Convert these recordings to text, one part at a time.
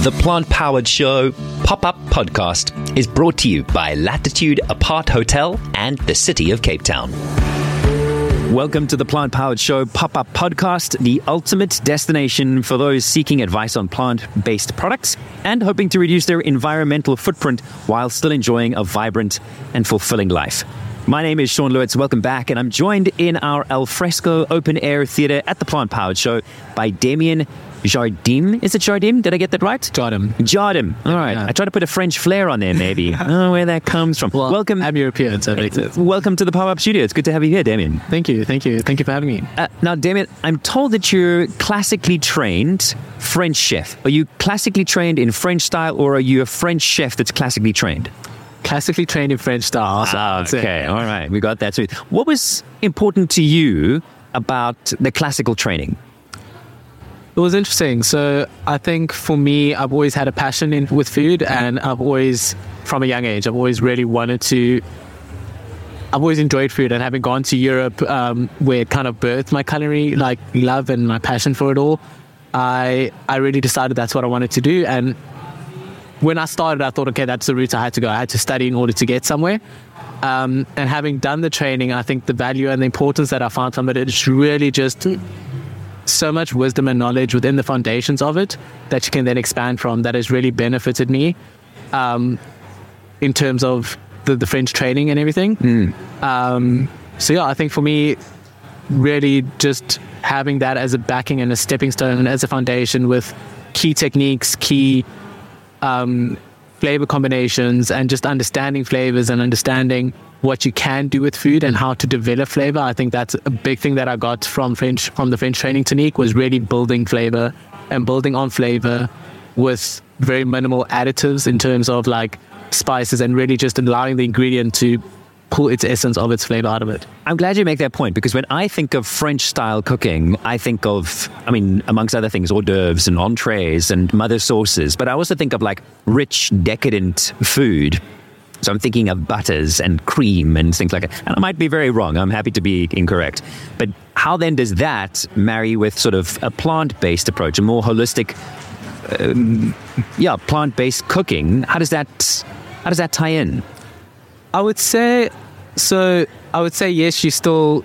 The Plant Powered Show pop up podcast is brought to you by Latitude Apart Hotel and the City of Cape Town. Welcome to the Plant Powered Show pop up podcast, the ultimate destination for those seeking advice on plant based products and hoping to reduce their environmental footprint while still enjoying a vibrant and fulfilling life. My name is Sean Loots. Welcome back. And I'm joined in our Al Fresco open air theater at the Plant Powered Show by Damien Jardim. Is it Jardim? Did I get that right? Jardim. Jardim. All right. Yeah. I tried to put a French flair on there, maybe. I don't know where that comes from. Well, welcome. I'm European, so it. Welcome to the pop up studio. It's good to have you here, Damien. Thank you, thank you, thank you for having me. Uh, now, Damien, I'm told that you're classically trained French chef. Are you classically trained in French style, or are you a French chef that's classically trained? Classically trained in French style. so Ah, okay. All right. We got that. So, what was important to you about the classical training? It was interesting. So I think for me, I've always had a passion in with food, and I've always, from a young age, I've always really wanted to. I've always enjoyed food, and having gone to Europe, um, where it kind of birthed my culinary like love and my passion for it all, I I really decided that's what I wanted to do. And when I started, I thought, okay, that's the route I had to go. I had to study in order to get somewhere. Um, and having done the training, I think the value and the importance that I found from it is really just so much wisdom and knowledge within the foundations of it that you can then expand from that has really benefited me um, in terms of the, the French training and everything. Um, so, yeah, I think for me, really just having that as a backing and a stepping stone and as a foundation with key techniques, key um, flavor combinations, and just understanding flavors and understanding what you can do with food and how to develop flavor. I think that's a big thing that I got from French from the French training technique was really building flavor and building on flavor with very minimal additives in terms of like spices and really just allowing the ingredient to pull its essence of its flavor out of it. I'm glad you make that point because when I think of French style cooking, I think of, I mean, amongst other things, hors d'oeuvres and entrees and mother sauces, but I also think of like rich, decadent food. So I'm thinking of butters and cream and things like that. And I might be very wrong. I'm happy to be incorrect. But how then does that marry with sort of a plant based approach, a more holistic, um, yeah, plant based cooking? How does that, how does that tie in? I would say so. I would say yes. You still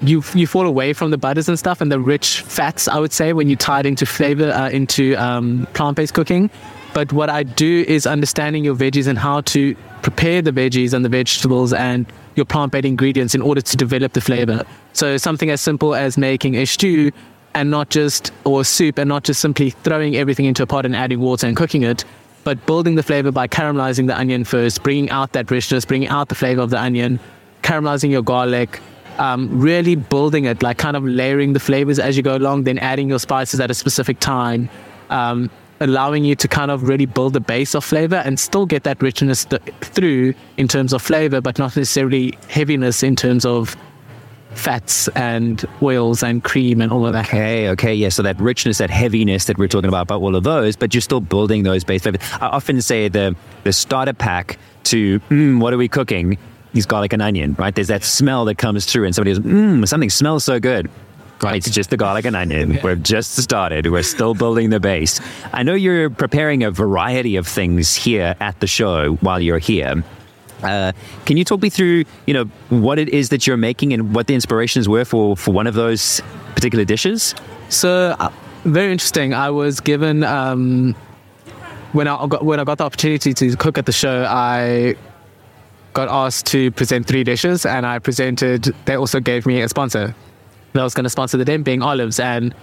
you you fall away from the butters and stuff and the rich fats. I would say when you tie it into flavor uh, into um, plant based cooking. But what I do is understanding your veggies and how to prepare the veggies and the vegetables and your plant based ingredients in order to develop the flavor. So something as simple as making a stew and not just or soup and not just simply throwing everything into a pot and adding water and cooking it but building the flavor by caramelizing the onion first, bringing out that richness, bringing out the flavor of the onion, caramelizing your garlic, um, really building it, like kind of layering the flavors as you go along, then adding your spices at a specific time, um, allowing you to kind of really build a base of flavor and still get that richness th- through in terms of flavor, but not necessarily heaviness in terms of fats and oils and cream and all of that. Okay, okay, yeah. So that richness, that heaviness that we're talking about, about all of those, but you're still building those base flavors. I often say the the starter pack to mm, what are we cooking? Is garlic and onion, right? There's that smell that comes through, and somebody goes, mmm, something smells so good. It's just the garlic and onion. We've just started. We're still building the base. I know you're preparing a variety of things here at the show while you're here. Uh, can you talk me through, you know, what it is that you're making and what the inspirations were for, for one of those particular dishes? So uh, very interesting. I was given um, when I got when I got the opportunity to cook at the show. I got asked to present three dishes, and I presented. They also gave me a sponsor. That was going to sponsor the them being olives and.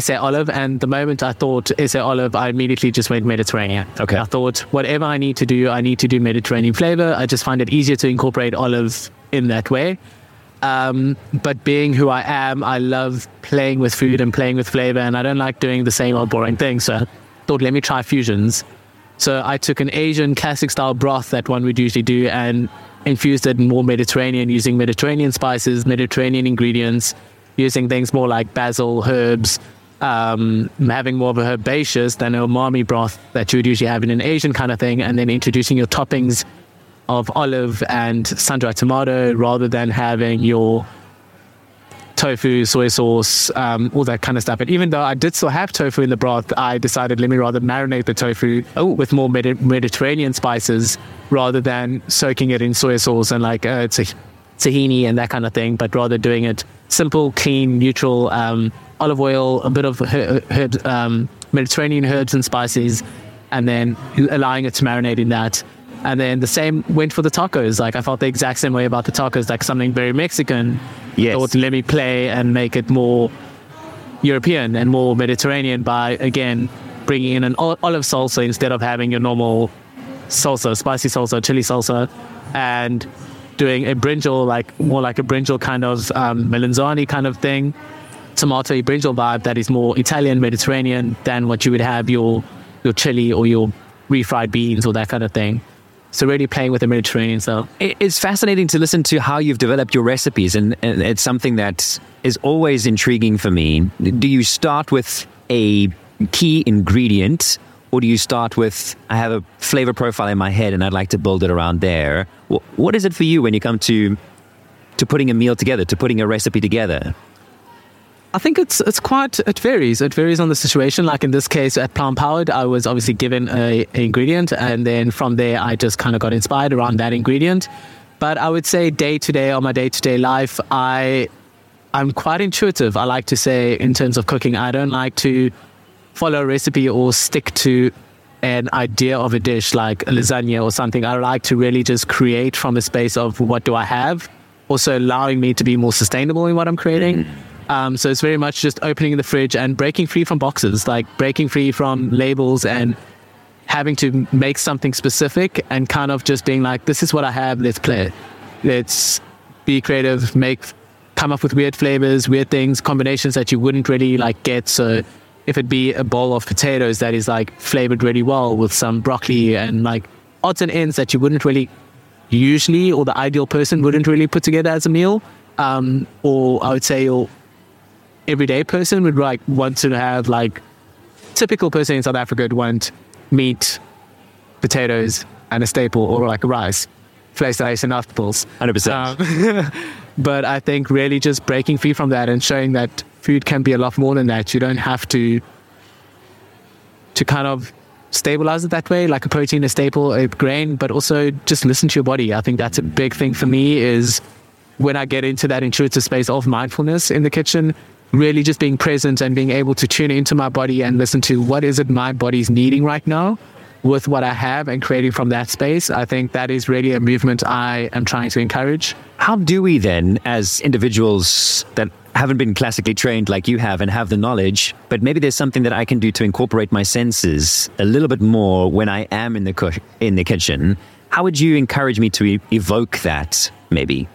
SA Olive, and the moment I thought SA Olive, I immediately just went Mediterranean. Okay. I thought whatever I need to do, I need to do Mediterranean flavor. I just find it easier to incorporate olive in that way. Um, but being who I am, I love playing with food and playing with flavor, and I don't like doing the same old boring thing. So I thought, let me try fusions. So I took an Asian classic style broth that one would usually do and infused it in more Mediterranean using Mediterranean spices, Mediterranean ingredients, using things more like basil, herbs, um, having more of a herbaceous than a umami broth that you would usually have in an Asian kind of thing, and then introducing your toppings of olive and sun-dried tomato rather than having your tofu, soy sauce, um, all that kind of stuff. And even though I did still have tofu in the broth, I decided let me rather marinate the tofu Oh. with more Medi- Mediterranean spices rather than soaking it in soy sauce and like uh, tah- tahini and that kind of thing, but rather doing it simple, clean, neutral, um, olive oil, a bit of her- herb, um, Mediterranean herbs and spices, and then allowing it to marinate in that. And then the same went for the tacos. Like I felt the exact same way about the tacos, like something very Mexican. Yes. Thought, let me play and make it more European and more Mediterranean by again bringing in an olive salsa instead of having your normal salsa, spicy salsa, chili salsa, and doing a brinjal like more like a brinjal kind of um, melanzani kind of thing, tomato brinjal vibe that is more Italian Mediterranean than what you would have your your chili or your refried beans or that kind of thing. So really playing with the Mediterranean style. It's fascinating to listen to how you've developed your recipes, and, and it's something that is always intriguing for me. Do you start with a key ingredient, or do you start with I have a flavor profile in my head and I'd like to build it around there? What is it for you when you come to to putting a meal together, to putting a recipe together? I think it's it's quite it varies. It varies on the situation. Like in this case at Plant Powered, I was obviously given a, a ingredient, and then from there I just kind of got inspired around that ingredient. But I would say day to day on my day to day life, I I'm quite intuitive. I like to say in terms of cooking, I don't like to follow a recipe or stick to an idea of a dish like a lasagna or something. I like to really just create from a space of what do I have, also allowing me to be more sustainable in what I'm creating. Um, so it's very much just opening the fridge and breaking free from boxes, like breaking free from labels and having to make something specific and kind of just being like, this is what I have, let's play it. Let's be creative, make, come up with weird flavors, weird things, combinations that you wouldn't really like get. So if it be a bowl of potatoes that is like flavored really well with some broccoli and like odds and ends that you wouldn't really usually or the ideal person wouldn't really put together as a meal. Um, or I would say your everyday person would like want to have like typical person in South Africa would want meat, potatoes, and a staple or like rice, vlees, and apples. 100%. Um, but I think really just breaking free from that and showing that food can be a lot more than that. You don't have to to kind of stabilize it that way, like a protein, a staple, a grain, but also just listen to your body. I think that's a big thing for me is when I get into that intuitive space of mindfulness in the kitchen, really just being present and being able to tune into my body and listen to what is it my body's needing right now with what I have and creating from that space. I think that is really a movement I am trying to encourage. How do we then, as individuals that haven't been classically trained like you have and have the knowledge, but maybe there's something that I can do to incorporate my senses a little bit more when I am in the co- in the kitchen? How would you encourage me to e- evoke that? Maybe.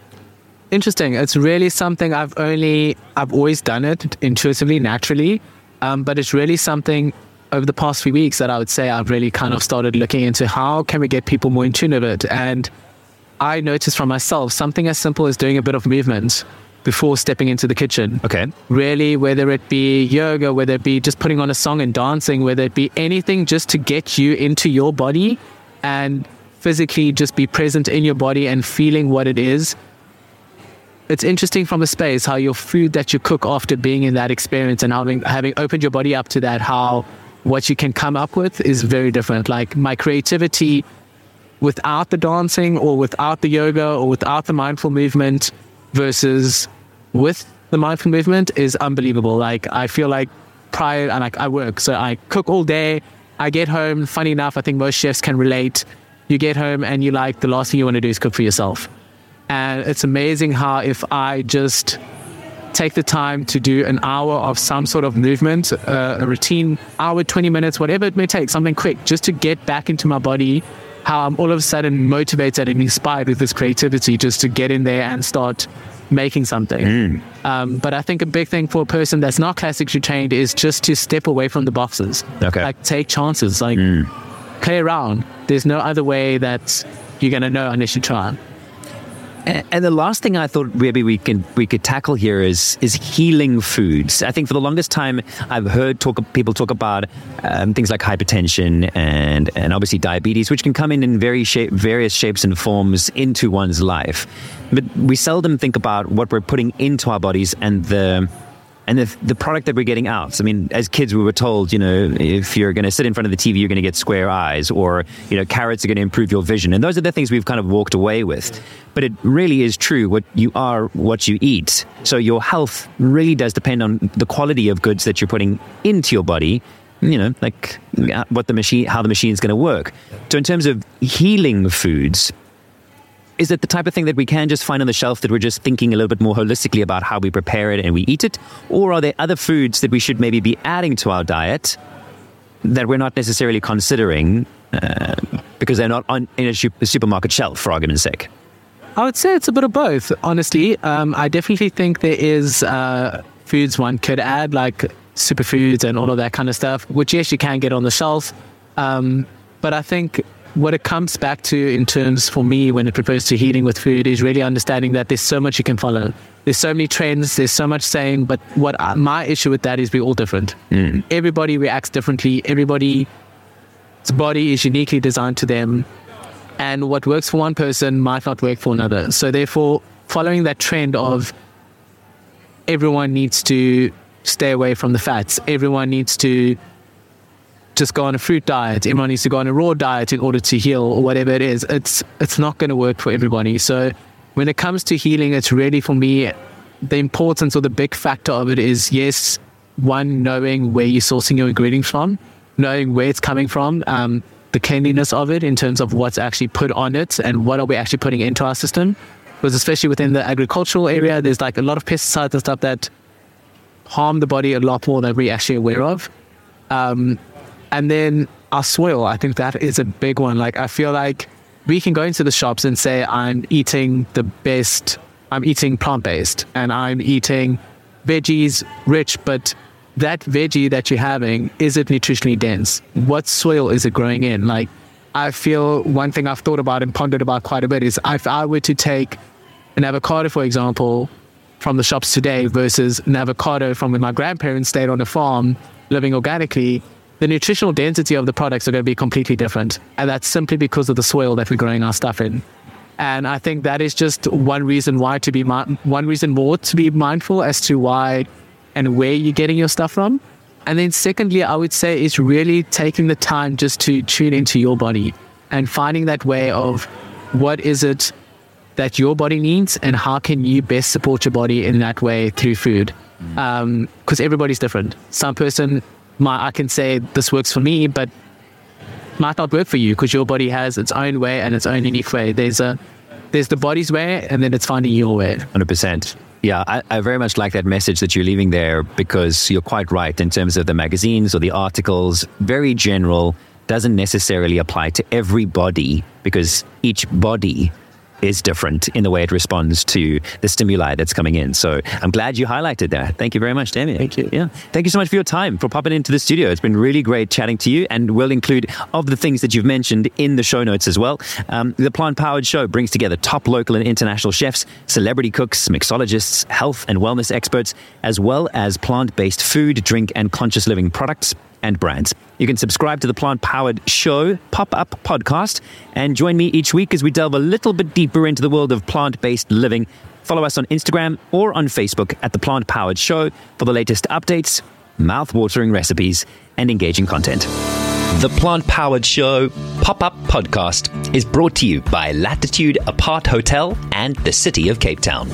Interesting. It's really something I've only, I've always done it intuitively, naturally. Um, but it's really something over the past few weeks that I would say I've really kind of started looking into how can we get people more in tune with it. And I noticed from myself something as simple as doing a bit of movement before stepping into the kitchen. Okay. Really, whether it be yoga, whether it be just putting on a song and dancing, whether it be anything just to get you into your body and physically just be present in your body and feeling what it is it's interesting from a space how your food that you cook after being in that experience and having having opened your body up to that how what you can come up with is very different like my creativity without the dancing or without the yoga or without the mindful movement versus with the mindful movement is unbelievable. Like i feel like prior and like i work so i cook all day. I get home funny enough i think most chefs can relate. You get home and you like the last thing you want to do is cook for yourself. And it's amazing how if I just take the time to do an hour of some sort of movement, uh, a routine, hour, 20 minutes, whatever it may take, something quick, just to get back into my body, how I'm all of a sudden motivated and inspired with this creativity just to get in there and start making something. Um, but I think a big thing for a person that's not classically trained is just to step away from the boxes. Okay. Like take chances, like play around. There's no other way that you're going to know unless you try. And the last thing I thought maybe we can we could tackle here is is healing foods. I think for the longest time I've heard talk people talk about um, things like hypertension and and obviously diabetes, which can come in in very shape, various shapes and forms into one's life. But we seldom think about what we're putting into our bodies and the and the, the product that we're getting out. I mean, as kids, we were told, you know, if you're going to sit in front of the TV, you're going to get square eyes, or, you know, carrots are going to improve your vision. And those are the things we've kind of walked away with. But it really is true. What you are, what you eat. So your health really does depend on the quality of goods that you're putting into your body. You know, like uh, what the machine, how the machine's going to work. So in terms of healing foods, is it the type of thing that we can just find on the shelf that we're just thinking a little bit more holistically about how we prepare it and we eat it? Or are there other foods that we should maybe be adding to our diet that we're not necessarily considering uh, because they're not on in a supermarket shelf, for argument's sake? I would say it's a bit of both, honestly. Um, I definitely think there is uh, foods one could add, like superfoods and all of that kind of stuff, which yes, you can get on the shelf. Um, but I think what it comes back to in terms for me when it refers to healing with food is really understanding that there's so much you can follow. There's so many trends, there's so much saying, but what my issue with that is we're all different. Mm. Everybody reacts differently. Everybody's body is uniquely designed to them. And what works for one person might not work for another. So therefore, following that trend of everyone needs to stay away from the fats, everyone needs to just go on a fruit diet. Everyone needs to go on a raw diet in order to heal or whatever it is. It's it's not going to work for everybody. So when it comes to healing, it's really for me the importance or the big factor of it is yes, one knowing where you're sourcing your ingredients from, knowing where it's coming from, um, the cleanliness of it in terms of what's actually put on it and what are we actually putting into our system. Because especially within the agricultural area, there's like a lot of pesticides and stuff that harm the body a lot more than we're actually aware of. Um, and then our soil, I think that is a big one. Like, I feel like we can go into the shops and say, I'm eating the best, I'm eating plant based and I'm eating veggies rich, but that veggie that you're having, is it nutritionally dense? What soil is it growing in? Like, I feel one thing I've thought about and pondered about quite a bit is if I were to take an avocado, for example, from the shops today versus an avocado from when my grandparents stayed on a farm living organically, the nutritional density of the products are going to be completely different. And that's simply because of the soil that we're growing our stuff in. And I think that is just one reason why to be, one reason more to be mindful as to why and where you're getting your stuff from. And then secondly, I would say is really taking the time just to tune into your body and finding that way of what is it that your body needs and how can you best support your body in that way through food. Because um, everybody's different. Some person my, I can say this works for me, but might not work for you because your body has its own way and its own unique way. There's a there's the body's way, and then it's finding your way. Hundred percent. Yeah, I, I, very much like that message that you're leaving there because you're quite right in terms of the magazines or the articles. Very general, doesn't necessarily apply to everybody because each body is different in the way it responds to the stimuli that's coming in. So I'm glad you highlighted that. Thank you very much, Damien. Thank you. Yeah. Thank you so much for your time, for popping into the studio. It's been really great chatting to you, and we'll include of the things that you've mentioned in the show notes as well. Um, the Plant Powered Show brings together top local and international chefs, celebrity cooks, mixologists, health and wellness experts, as well as plant based food, drink, and conscious living products and brands. You can subscribe to the Plant Powered Show pop up podcast and join me each week as we delve a little bit deeper into the world of plant based living. Follow us on Instagram or on Facebook at the Plant Powered Show for the latest updates, mouth-watering recipes, and engaging content. The Plant Powered Show pop up podcast is brought to you by Latitude Apart Hotel and the City of Cape Town.